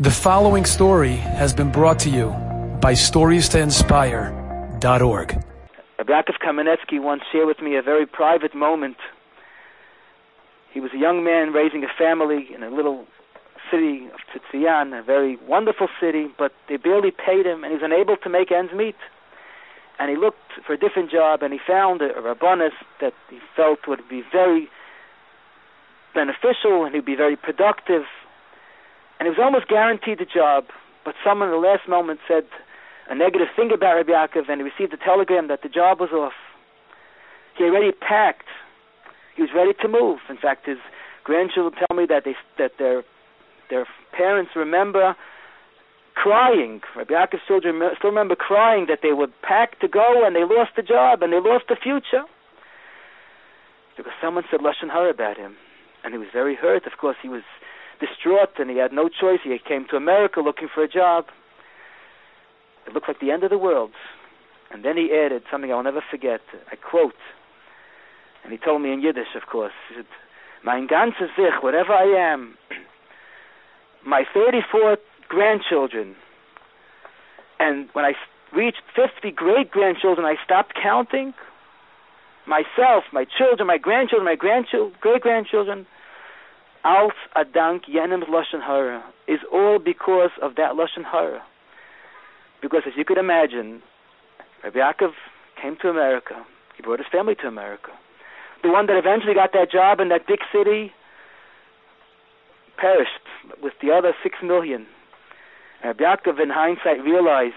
The following story has been brought to you by StoriesToInspire.org. Yaakov Kamenetsky once shared with me a very private moment. He was a young man raising a family in a little city of Tzitzian, a very wonderful city, but they barely paid him, and he was unable to make ends meet. And he looked for a different job, and he found a, a that he felt would be very beneficial and he'd be very productive and he was almost guaranteed the job. But someone in the last moment said a negative thing about Rabbi Yaakov, and he received a telegram that the job was off. He already packed. He was ready to move. In fact, his grandchildren tell me that they that their their parents remember crying. Rabbi Yaakov's children still remember crying that they were packed to go and they lost the job and they lost the future because someone said lashon hara about him, and he was very hurt. Of course, he was distraught and he had no choice. He came to America looking for a job. It looked like the end of the world. And then he added something I'll never forget. I quote, and he told me in Yiddish, of course. He said, Mein ganzes Sich, whatever I am, my 34 grandchildren, and when I reached 50 great grandchildren, I stopped counting. Myself, my children, my grandchildren, my grandchildren, great grandchildren, als adank jenem lashon hara is all because of that lashon hara. Because as you could imagine, Rabbi Yaakov came to America. He brought his family to America. The one that eventually got that job in that big city perished with the other six million. Rabbi Yaakov, in hindsight, realized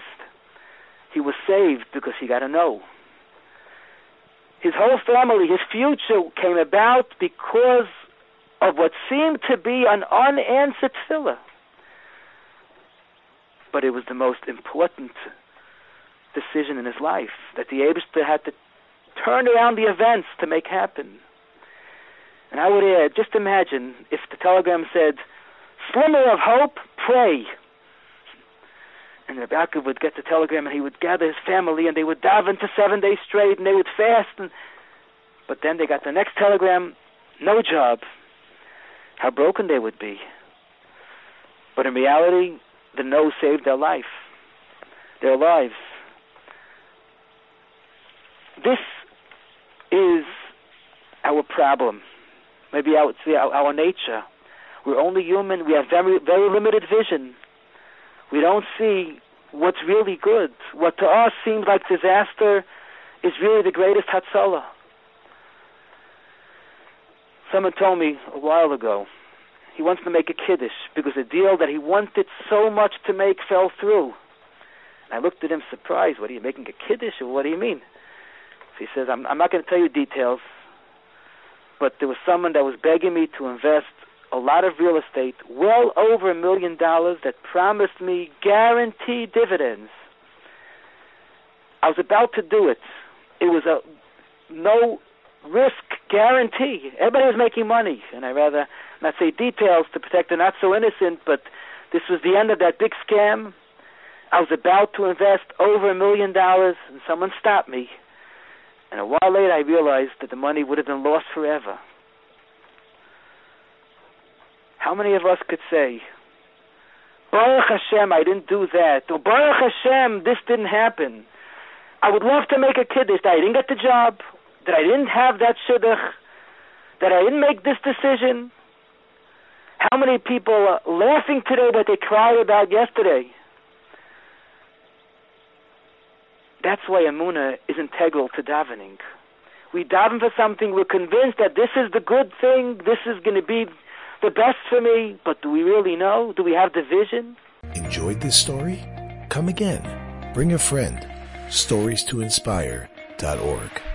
he was saved because he got a no. His whole family, his future came about because of what seemed to be an unanswered tefillah. But it was the most important decision in his life that the Abishter had to turn around the events to make happen. And I would add, just imagine if the telegram said, "Slimmer of hope, pray." And Reb Yaakov would get the telegram, and he would gather his family, and they would dive into seven days straight, and they would fast. And but then they got the next telegram, no job, how broken they would be. But in reality, the no saved their life, their lives. This is our problem. Maybe say our, our nature. We're only human. We have very, very limited vision. We don't see what's really good. What to us seems like disaster is really the greatest hatzalah. Someone told me a while ago he wants to make a kiddush because a deal that he wanted so much to make fell through. And I looked at him surprised. What are you making a kiddush, or what do you mean? So he says, "I'm, I'm not going to tell you details, but there was someone that was begging me to invest a lot of real estate, well over a million dollars, that promised me guaranteed dividends. I was about to do it. It was a no risk guarantee. Everybody was making money, and I rather not say details to protect the not so innocent, but this was the end of that big scam. I was about to invest over a million dollars, and someone stopped me. And a while later, I realized that the money would have been lost forever. How many of us could say, Baruch Hashem, I didn't do that. Or Baruch Hashem, this didn't happen. I would love to make a kiddush that I didn't get the job, that I didn't have that shidduch, that I didn't make this decision. How many people are laughing today what they cried about yesterday? That's why Amuna is integral to davening. We daven for something, we're convinced that this is the good thing, this is going to be the best for me, but do we really know? Do we have the vision? Enjoyed this story? Come again. Bring a friend. Stories to inspire.org.